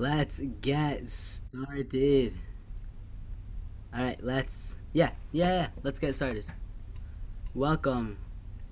Let's get started. Alright, let's. Yeah, yeah, let's get started. Welcome,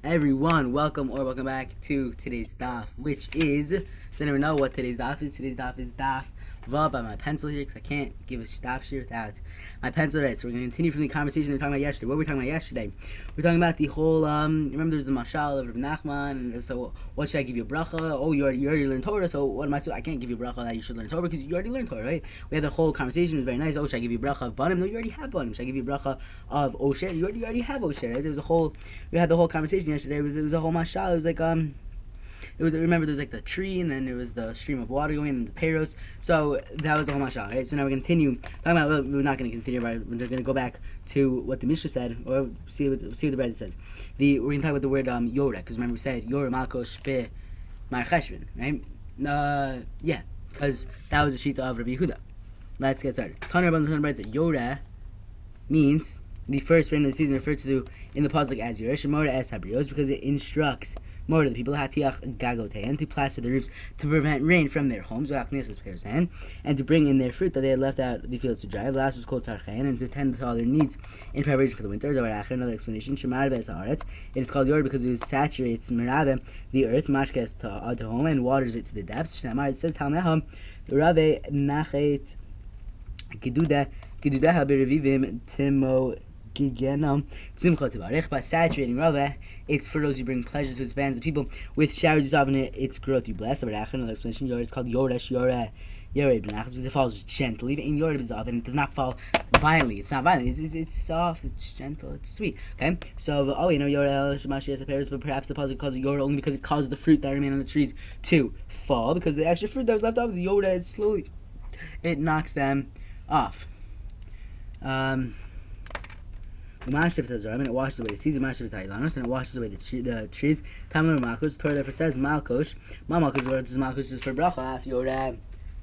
everyone. Welcome or welcome back to today's daf, which is. Does anyone know what today's daf is? Today's daf is daf Vav by my pencil here because I can't give a staff sheet without my pencil right. So we're going to continue from the conversation we were talking about yesterday. What were we talking about yesterday? We are talking about the whole, um, remember there's the mashal of Rabbi Nachman, and so what should I give you bracha? Oh, you already, you already learned Torah, so what am I supposed I can't give you bracha that you should learn Torah because you already learned Torah, right? We had the whole conversation, it was very nice. Oh, should I give you bracha of Banim? No, you already have Banim. Should I give you bracha of Osher? You already, you already have Osher, right? There was a whole, we had the whole conversation yesterday. It was, it was a whole mashal. It was like, um, it was remember there was like the tree and then there was the stream of water going and the peros. So that was the whole mashal, right? So now gonna continue talking about. We're not gonna continue, but we're gonna go back to what the Mishnah said, or see what see what the bread says. The we're gonna talk about the word um yora, because remember we said yora malkosh be mar right? Uh, yeah, because that was the sheet of Rabbi Yehuda. Let's get started. Taner about the that yora means the first rain of the season referred to in the pasuk as Yeresh Mora es Habrios because it instructs more the people hatiach gagotein to plaster the roofs to prevent rain from their homes and to bring in their fruit that they had left out the fields to dry. The last was called tarchein and to tend to all their needs in preparation for the winter. Another explanation. It is called yor because it saturates merave the earth mashkes to uh, the home and waters it to the depths. It says Talmeham Rabbe Nachet Geduda Geduda Berevivim Timo By saturating Rava. It's for those who bring pleasure to its bands of people. With showers of it, its growth you bless. Another explanation, Yor is called Yoresh Yoreh. Yoreh Benachas because it falls gently. In Yoreh Bizav, and it does not fall violently. It's not violent. It's, it's, it's, soft. It's gentle. It's sweet. Okay. So oh, you know Yoreh Shemashi as a Paris, but perhaps the puzzle it Yoreh only because it causes the fruit that remain on the trees to fall because the extra fruit that was left off the Yoreh slowly it knocks them off. Um, and it washes away the seeds, and it washes away the, tree, the trees. Tamar Malkush, Torah therefore says Malkush, Ma Malkush, which is Malkush is for bracha, if Yorah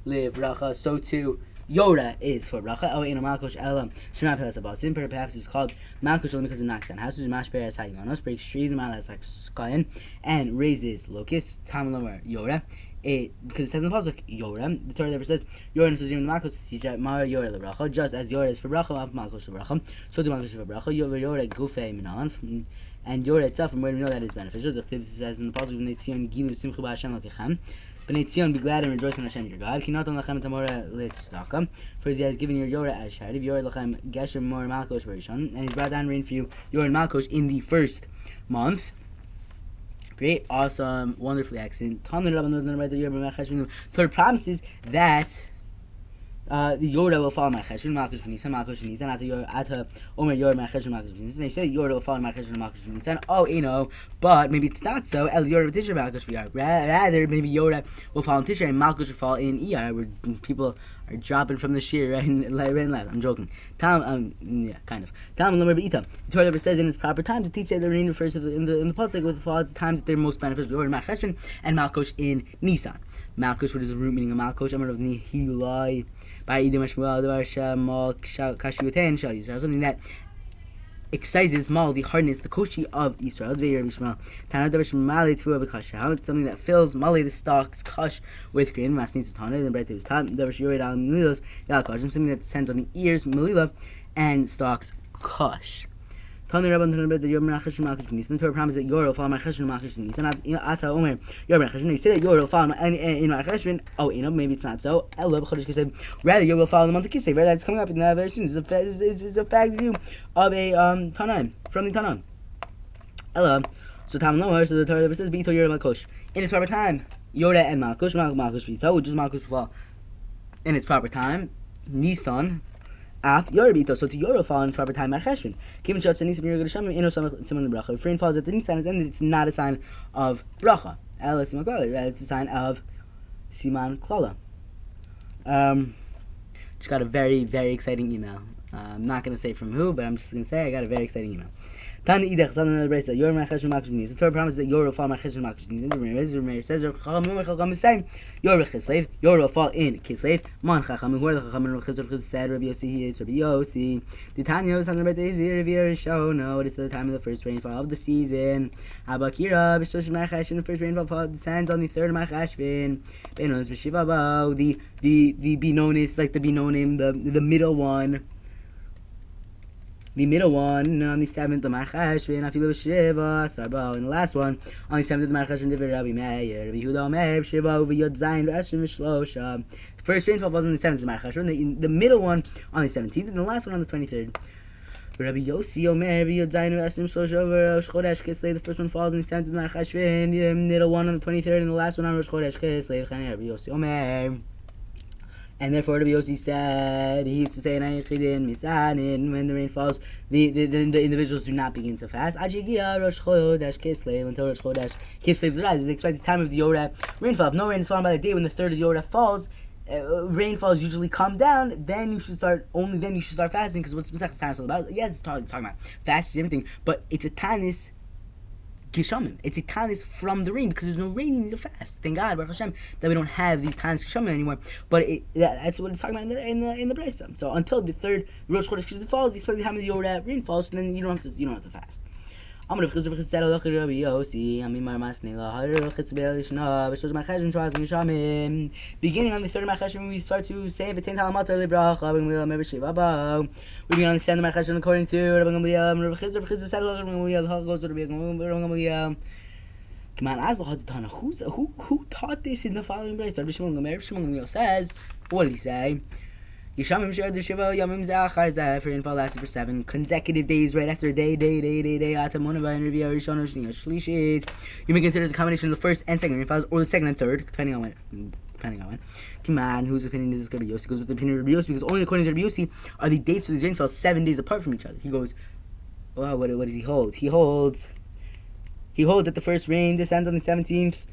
live bracha, so too Yoda is for bracha. Oh, in a malkosh elam shema pelas abasim. Perhaps it's called malkosh only because it knocks down houses. Mash peras hayilanos breaks trees malas like skayin and raises locusts. Tam lomer Yoda it because it says in the pasuk Yorem. The Torah never says Yorem is the teach that Mara Yoreh lebracha. Just as Yoreh is for bracha, of Malchus lebracha. So the for bracha. Yoreh Yoreh gufe minan. And Yoreh itself, from where we know that is beneficial. The Chtiv says in the pasuk Tzion Gilu Simchu B'Hashem Lokechem. Bnei Tzion, be glad and rejoice in Hashem your God. Kinatan lachem tamora litzedakah. For he has given your Yoreh as shariv. Yoreh lachem gesher mor malkosh berishon. And he's brought down rain for you, Yoreh malkosh, in the first month. Great, awesome, wonderfully excellent. Third promises that uh, the Yoda will follow my cheshvan, malchus v'nisan, malchus v'nisan, ata yor, ata omer yor, my cheshvan, malchus v'nisan. They say Yoda will follow my cheshvan, malchus v'nisan. Oh, you know, but maybe it's not so. El Yoda v'tisha, malchus v'yar. Rather, maybe Yoda will follow in Tisha, and malchus will fall in Iyar, where people are dropping from the shear right and right. I'm joking. Tom, um, yeah, kind of. Tom Lamar Beita. The Torah never says in its proper time to teach that the rain refers to the in the in the pasuk with the fall at the times that they're most beneficial. Or Macheshvan and Malkosh in Nisan. Malkosh, what is the root meaning of Malkosh? Amar of Nihilai. By Idim Hashmuel, Devar Shal Kashuyoten Shal. Something that excises mal the hardness, the koshi of Israel. Something that fills mali the stalks kash with grain. Mas needs to tana. Then bread yal kashim. Something that descends on the ears melila and stalks kash. Tani Rabban Tani Rabban Yor Menachesh Malchus Nisan. The Torah promises that Yor will follow Malchus Malchus Nisan. Ata Omer Yor Menachesh. You say that Yor will follow in Malchus. Oh, you know maybe it's not so. Elo B'Chodesh Kislev. Rather, Yor will follow the month of Kislev. Right, that's coming up in the very soon. It's a, it's, a fact view of a um Tanaim from the Tanaim. Elo. So Tam Lomer. So the Torah says B'Ito Yor Malchus. In its proper time, Yoda and Malchus Malchus B'Ito, which is Malchus will fall in its proper time. Nisan Af Yorabito, so to Yoro fall in its proper time at Cheshvan. Given Shot Sanis Mir Gasham, Ino Simon the Bracha. If rain falls at the Nisan is ended, it's not a sign of Bracha. Ela Siman Klala, it's a sign of Siman Klala. Um, just got a very, very exciting email. Uh, I'm not to say from who, but I'm just to say I got a very exciting email. Tani idach zan the bresa. Yor ma cheshu makshni. The Torah promises that Yor will fall ma cheshu makshni. The Rameir says Chacham Umar Chacham is saying Yor will Chislev. Yor will fall in Kislev. Man Chacham who are the Chacham and Chizur Chiz said Rabbi Yossi he is Rabbi Yossi. The Tanya was on the bresa is Rabbi Yossi. No, it is the time of the first rainfall of the season. Abakira b'shosh ma cheshu. The first rainfall descends on the third ma cheshvin. Benos b'shiva bo. The the the binonis like the binonim the the middle one the middle one on the seventh the Marchash and Afilu Shiva Sarbo and the last one on the seventh the Marchash and David Rabbi Meir Rabbi Yehuda Meir Shiva Yod Zayin Rashim Shlosha. The first rainfall was on the seventh the Marchash and the, the middle one on the seventeenth and the last one on the twenty third. Rabbi Yossi Omer Rabbi Yod Zayin Rashim Shlosha over Rosh Chodesh Kislev. The first one falls on the seventh the Marchash and the middle one on the twenty third and the last one on Rosh Chodesh Kislev. Rabbi Yossi Omer. And therefore, Rabbi Yossi said, he used to say. When the rain falls, the, the, the, the individuals do not begin to fast. Kislev until Rosh Chodesh Kislev's rise. It's the time of the Yoreh rainfall. If no rain is falling by the day when the third of the Yoreh falls, uh, rainfalls usually come down. Then you should start. Only then you should start fasting because what's Masechus Tanis all about? Yes, it's talking, talking about fasting everything, but it's a tanis Kishamim. It's a tanis from the rain because there's no rain in the fast. Thank God, Baruch Hashem, that we don't have these tanis Kishamim anymore. But it, that, that's what it's talking about in the in the, in the Brisa. So until the third Rosh Chodesh falls, you expect to have the Yoreh rain falls, and then you don't have to you don't have to fast. I'm gonna fix it said Allah Rabbi Yossi. I mean my masne la har khitz bel shna chashim twas nishamim. Beginning on the third my chashim we start to say the ten talamat le bracha ben we remember shiva ba. We begin on the second my chashim according to Rabbi Gamliel Rabbi Chizr said Allah Rabbi Gamliel ha goes to Rabbi Gamliel. Um. Come on, as the Tana, who's who who taught this in the following place? Rabbi Shimon Gamliel says, what did he say? Yishamim Shad Shiva Yamim Zachai Zephyr rainfall lasted for seven consecutive days right after day, day, day, day, day, Atamonava and Rivia Rishon Shnia Shlishit. You may consider as a combination of the first and second rainfalls or the second and third, depending on when depending on when. Kiman, whose opinion is this going to be Yossi? Goes with the opinion of Yossi because only according to Rabbi Yossi are the dates for these rainfalls seven days apart from each other. He goes, well, what, what does he hold? He holds, he holds that the first rain descends on the 17th,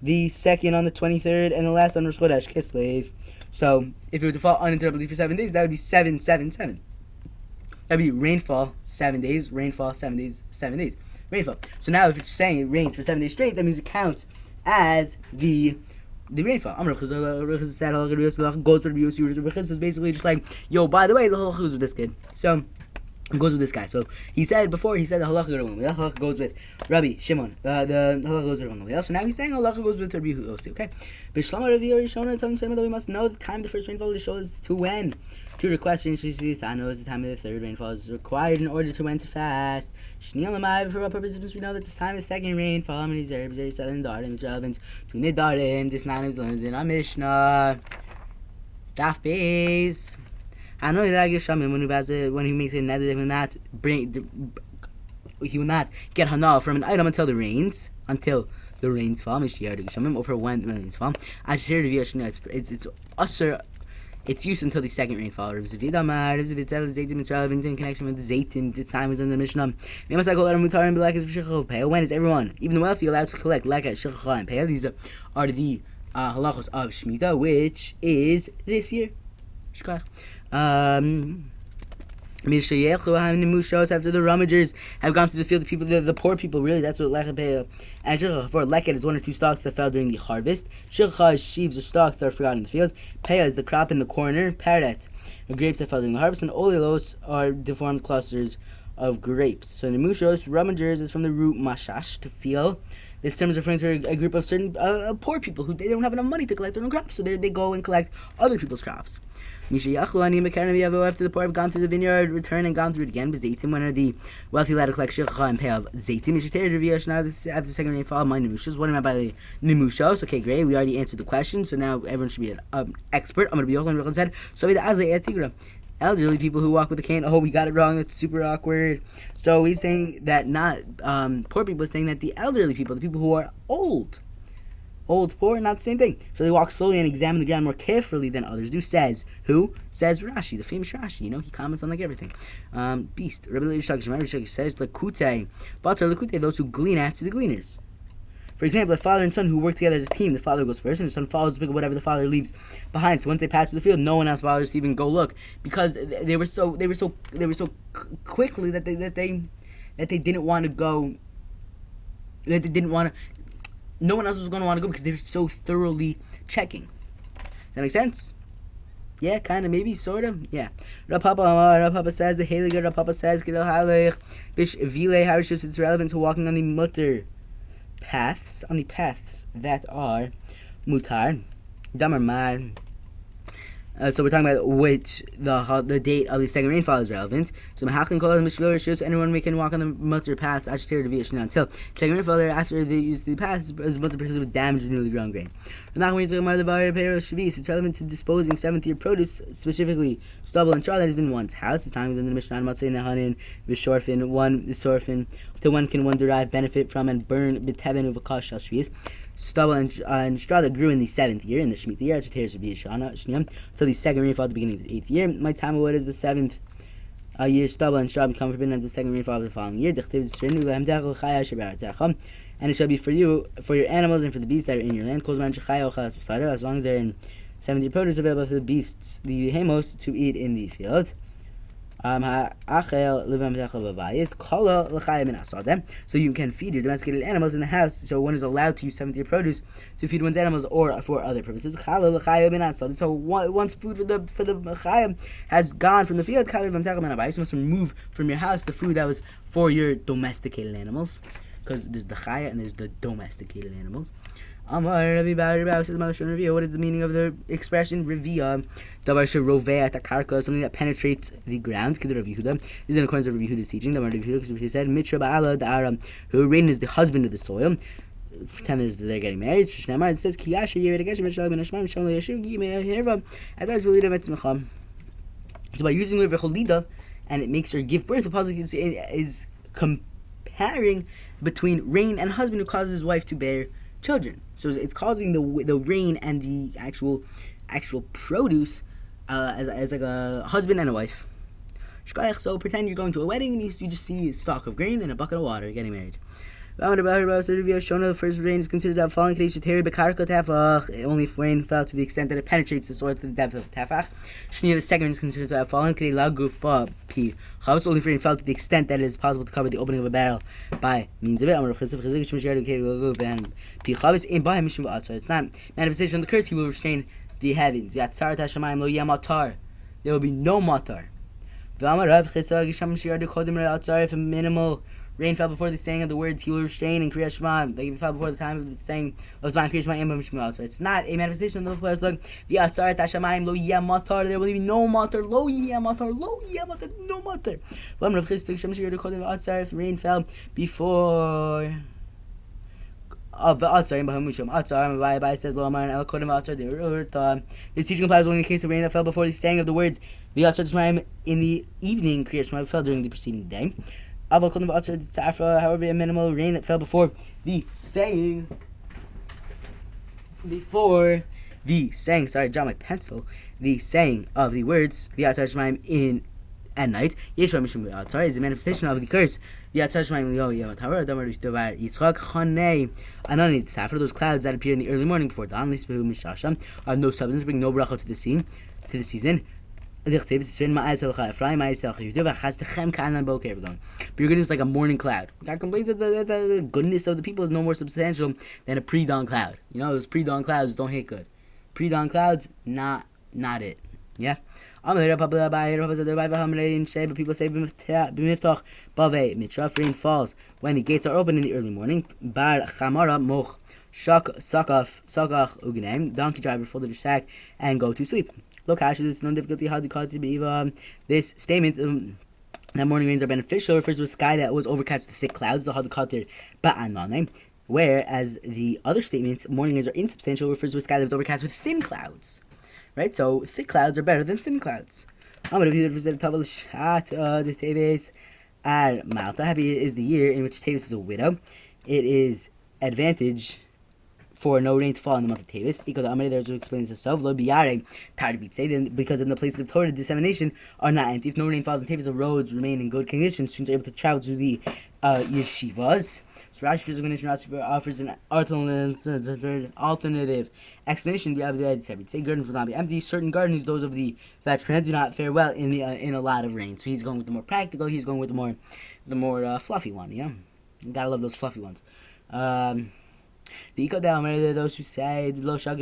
the second on the 23rd, and the last on Rosh Chodesh Kislev. So if it were to fall uninterruptedly for seven days, that would be seven, seven, seven. That'd be rainfall seven days, rainfall seven days, seven days, rainfall. So now if it's saying it rains for seven days straight, that means it counts as the the rainfall. I'm uh, said goes to is basically just like, yo, by the way, the whole is with this kid. So goes with this guy. So he said before he said the halacha the halacha goes with Rabbi Shimon. Uh, the halacha goes with Rabbi So now he's saying halacha goes with Rabbi Yossi. Okay. Bishlama Rabbi Yishon telling him that we must know the time the first rainfall shows to when. To request I know is the time of the third rainfall is required in order to when to fast. Shniel for what purposes we know that this time of the second rainfall, how many zerbs, very southern darim is relevant to nidarim. This nine is learned in our Mishnah. Daf base. I know that I get shaman when he has it when he makes it that he will not bring he will not get hana from an item until the rains until the rains fall. Shamim over when the rains fall. I share the. It's it's it's usher. It's used until the second rainfall. Rav Zavid Amar, Rav Zavid Zel Zaytim, it's relevant in connection with the Zaytim. The time is in the Mishnah. When is everyone, even the wealthy, allowed to collect like a Shechacha and Pei? These are the uh, halachos of Shemitah, which is this year. Shkach. Um, how many mushos after the rummagers have gone to the field, the people, the, the poor people, really, that's what Lechem And for Leket is one or two stalks that fell during the harvest. Shilcha is sheaves or stalks that are forgotten in the field. Peah is the crop in the corner. Paret, grapes that fell during the harvest. And Olilos are deformed clusters of grapes. So the Mushos, rummagers is from the root mashash, to feel. This term is referring to a, group of certain uh, poor people who they don't have enough money to collect their own crops, so they, they go and collect other people's crops. After the poor have gone through the vineyard, return and gone through it again. Zaytim, when are the wealthy allowed to collect shilcha and pay of? Misha now after the second rainfall, my nimushas. What am I by the nimushos? Okay, great. We already answered the question, so now everyone should be an um, expert. I'm going to be Yochanan said. So the elderly people who walk with a cane. Oh, we got it wrong. That's super awkward. So he's saying that not um, poor people. Saying that the elderly people, the people who are old, old, poor, not the same thing. So they walk slowly and examine the ground more carefully than others do. Says who? Says Rashi, the famous Rashi. You know, he comments on like everything. Um, beast. Reish Lakish says Lakute, Batar Lakute, those who glean after the gleaners. For example, a father and son who work together as a team, the father goes first, and the son follows to pick up whatever the father leaves behind. So once they pass through the field, no one else bothers to even go look because they were so they were so they were so quickly that they that they that they didn't want to go. That they didn't want to. No one else was going to want to go because they were so thoroughly checking. Does that make sense? Yeah, kind of, maybe, sort of. Yeah. Rav Papa, Rapapa says the Haliger. Rav Papa says Gidel Halech Bish Vile Harishus. It's relevant to walking on the mutter paths, on the paths that are mutar, damar mar. Uh, so we're talking about which the the date of the second rainfall is relevant. So Mahachlin Kol Mishvil shows anyone we can walk on the mutter paths Ashtir to Vietnam until second rainfall after they use the paths is mutter because of damage to newly grown grain. It's relevant to disposing seventh year produce, specifically stubble and straw that is in one's house. It's time within the Mishnah Matzah Nehanin Vishorfin one Sorfin to one can one derive benefit from and burn Biteven Uvakash Shvis stubble and, uh, and grew in the seventh year, in the Shemitah year, a tears of Shana, so the second rainfall at the beginning of the eighth year. My time of what is the seventh uh, year stubble and straw become forbidden at the second rainfall of the following year. And it shall be for you, for your animals and for the beasts that are in your land, as long as they're in seventh year produce available for the beasts, the hemos, to eat in the fields. Um, so you can feed your domesticated animals in the house. So one is allowed to use seventh year produce to feed one's animals or for other purposes. So once food for the for the chayim has gone from the field, you must remove from your house the food that was for your domesticated animals, because there's the chaya and there's the domesticated animals. Amar Ravi Bari says Malashon What is the meaning of the expression Revia? Davar Sharoveh Karka, something that penetrates the ground. Kid Rav Yehuda. Is in accordance with Rav Yehuda's teaching. Davar Rav Yehuda, said Mitra Ba'ala Da'aram, who Rain is the husband of the soil. Pretend that they're getting married. It says Kiyasha Yered Geshem Mishal Ben Ashmam Mishal Yashiv Gimei Herva. And that's really the Metzmecham. So by using the Vecholida, and it makes her give birth, the Pasuk is, is comparing between rain and husband who causes his wife to bear children. So it's causing the the rain and the actual actual produce uh, as, as like a husband and a wife. So pretend you're going to a wedding and you, you just see a stalk of grain and a bucket of water getting married. The first rain is considered to have fallen only rain fell to the extent that it penetrates the soil to the depth of the tefach. Shnia, the second is considered to have fallen p. only rain fell to the extent that it is possible to cover the opening of a barrel by means of it. It's not manifestation of the curse. He will restrain the heavens. There will be no matar. If a minimal Rain fell before the saying of the words he will restrain in Kriya Shema. Like it fell before the time of the saying of Zman Kriya Shema and Shmuel. So it's not a manifestation of the Pasuk. V'atzar tashamayim lo yiyah matar. There will be no matar. Lo yiyah matar. Lo yiyah matar. No matar. V'am Rav Chistik Shem Shir Dekodim V'atzar. If rain fell before of the Atzar in Bahamusham. Atzar, Mabai Bai says, Lo Amar and El Kodim Atzar, they were This uh, teaching applies only in the case of rain that fell before the saying of the words, the Atzar in the evening, Kriya Shemaim fell during the preceding day. However, a minimal rain that fell before the saying, before the saying, sorry, I dropped my pencil, the saying of the words, in at night, Yeshua Mishum uh, Mishmu is a manifestation of the curse. For those clouds that appear in the early morning before dawn, have no substance, bring no bracha to the scene, to the season. But your goodness is like a morning cloud. God complains that the, the, the goodness of the people is no more substantial than a pre-dawn cloud. You know, those pre-dawn clouds don't hit good. Pre-dawn clouds, not not it. Yeah. People say rain falls when the gates are open in the early morning. Bar chamara moch shak sakaf sakach ugenem donkey driver fold up your sack and go to sleep. Look, actually, there's no difficulty how to the to be um, this statement. Um, that morning rains are beneficial refers to a sky that was overcast with thick clouds, the hadikatir ba'anane. Whereas the other statement, morning rains are insubstantial, refers to a sky that was overcast with thin clouds. Right? So thick clouds are better than thin clouds. Chat uh. Happy is the year in which Tavis is a widow. It is advantage for no rain to fall in the month of Tavis. Because explain this itself. Then because in the places of Torah dissemination are not empty. If no rain falls in Tavis, the roads remain in good condition. Students are able to travel to the uh, yeshivas. So Rashi for explanation Rashi offers an alternative explanation. The Abdul said, say gardens will not be empty. Certain gardens, those of the vegetarian, do not fare well in the uh, in a lot of rain. So he's going with the more practical. He's going with the more the more uh, fluffy one. Yeah, gotta love those fluffy ones. Um, those who say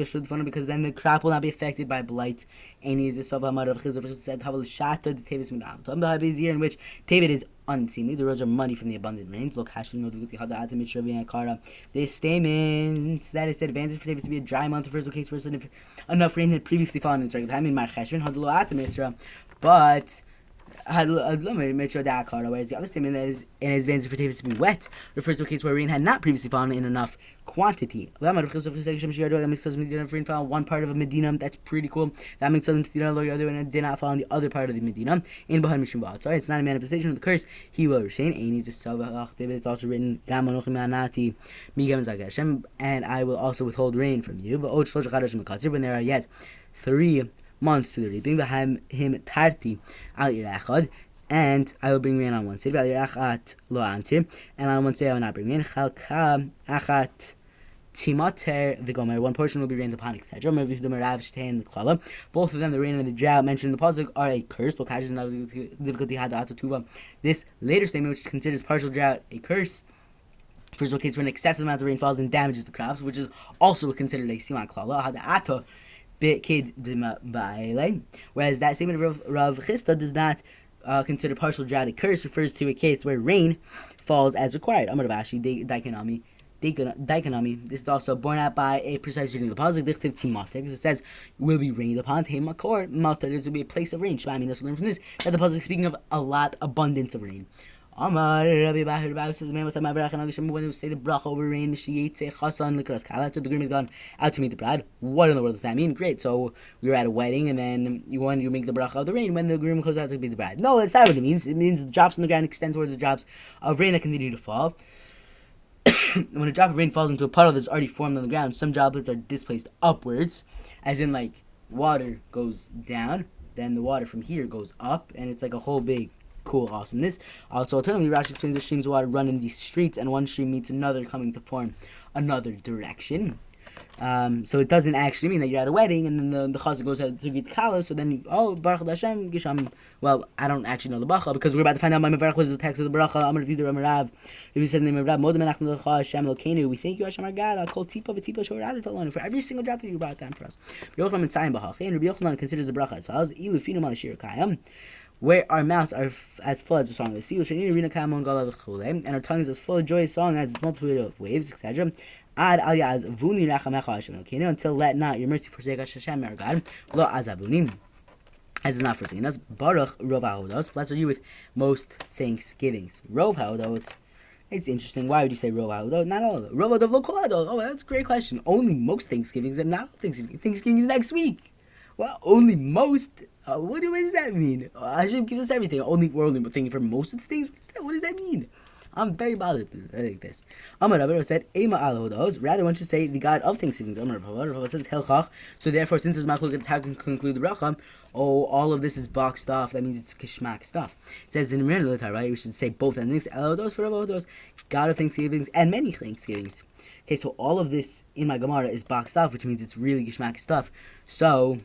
should fun because then the crop will not be affected by blight. And is the sofa amar of chizur said havel shata the tevis midam. Tom the year in which Tavis is unseemly. The roads are muddy from the abundant rains. Look. This statement that is advantage for Tavis to be a dry month. The first case if enough rain had previously fallen in the time in mar cheshvin hadlo atim but had whereas the other statement that is in advance for Tavis to be wet refers to a case where rain had not previously fallen in enough quantity. One part of a Medina, that's pretty cool. That makes some other and did not fall in the other part of the Medina. In Bahar Mishum Sorry, it's not a manifestation of the curse. He will retain. It's also written and I will also withhold rain from you. But oh, when there are yet three months to the reaping. Behind him tarti al irachad. And I will bring rain on one irachat lo amtir. And on one side I will not bring rain. Chalka achat timater v'gomer. One portion will be rained upon, etc. Both of them, the rain and the drought mentioned in the pasuk, are a curse. Had uh, this later statement, which considers partial drought a curse, First of all, case when excessive amount of rain falls and damages the crops, which is also considered a siman klala. Whereas that statement of Rav, Chisda does not uh, consider partial drought a curse, refers to a case where rain falls as required. Amar Vashi, Daikanami. Daikanami. This is also borne out by a precise reading of the pasuk. Dichtiv because it says will be rained upon him. Makor matar. This will be a place of rain. I mean, let's learn from this that the pasuk is speaking of a lot, abundance of rain. Amar Rabbi Bahir Rabbi says, "Man, what's my brach and when they say the brach over rain? Shiyitze chasan likras kala." So the groom has gone out to meet the bride. What in the world does that mean? Great. So we were at a wedding, and then you want to make the brach of the rain when the groom goes out to meet the bride. No, that's not what it means. It means the drops on the ground extend towards the drops of rain that continue to fall. when a drop of rain falls into a puddle that's already formed on the ground, some droplets are displaced upwards, as in like water goes down, then the water from here goes up, and it's like a whole big cool awesomeness. Also, alternatively, Rashi explains the streams of water run in these streets, and one stream meets another, coming to form another direction. Um, so it doesn't actually mean that you're at a wedding and then the, the chasan goes out to greet kala. So then, oh, Baruch Hashem, Gisham. Well, I don't actually know the bracha because we're about to find out my Mevarach was the text of the bracha. I'm going to read the Ramarav. If you said the name of Rav, Modem Menachem Lecha Hashem Lokenu. We thank you, Hashem our God. I'll call Tipa V'Tipa Shor Adat for every single drop that you brought down for us. Yochanan Tzayim B'Hachin. Rabbi Yochanan considers the bracha as follows: Ilu Finu Manashir Kayam where our mouths are f- as full as the song of the sea, and our tongue is as full of joyous song as its multitude of waves, etc. Ad al yaz vuni rachamech until let not your mercy forsake us, Hashem, our God. Lo azavuni. As is not forsaken us. Baruch rov ha'odot. Blessed are you with most thanksgivings. Rov ha'odot. It's interesting. Why would you say rov ha'odot? Not all of them. Rov ha'odot lo Oh, that's a great question. Only most Thanksgivings and not all Thanksgiving. Thanksgiving is next week. Well, only most. Uh, what, what, does that mean? Hashem gives us everything. Only we're thinking for most of the things. What, that, what does that mean? I'm very bothered like this. Amar said, Ema alodos. Rather, one should say the God of thanksgiving. Amar says Helchach. So therefore, since there's machlok, how can conclude the bracha. Oh, all of this is boxed off. That means it's Gishmak stuff. It says in right? We should say both endings. Alodos for alodos. God of thanksgivings and many thanksgivings. Okay, so all of this in my Gemara is boxed off, which means it's really Gishmak stuff. So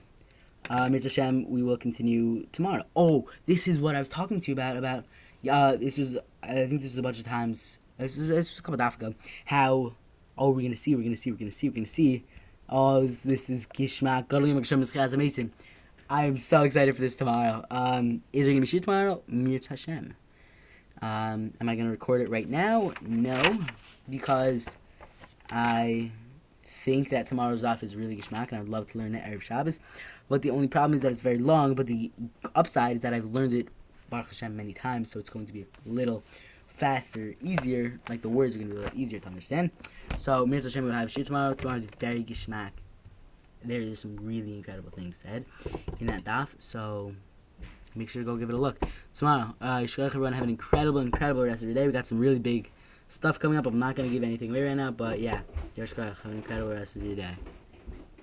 uh, Mirza Shem, we will continue tomorrow. Oh, this is what I was talking to you about. About uh, this was I think this was a bunch of times. This was, this was a couple of ago. How oh we're gonna see, we're gonna see, we're gonna see, we're gonna see. Oh, this, is Gishmak. Mason. I am so excited for this tomorrow. Um, is there gonna be shiur tomorrow? Mirza Hashem. Um, am I gonna record it right now? No, because I think that tomorrow's off is really Gishmak, and I would love to learn it Erev Shabbos. But the only problem is that it's very long. But the upside is that I've learned it Baruch Hashem many times, so it's going to be a little faster, easier. Like the words are going to be a little easier to understand. So Mirza Hashem will have shiur tomorrow. Tomorrow is very Gishmak. There's some really incredible things said in that daf. So make sure to go give it a look tomorrow. Uh, everyone have an incredible, incredible rest of your day. We got some really big stuff coming up. I'm not gonna give anything away right now, but yeah, Yoshka, have an incredible rest of your day.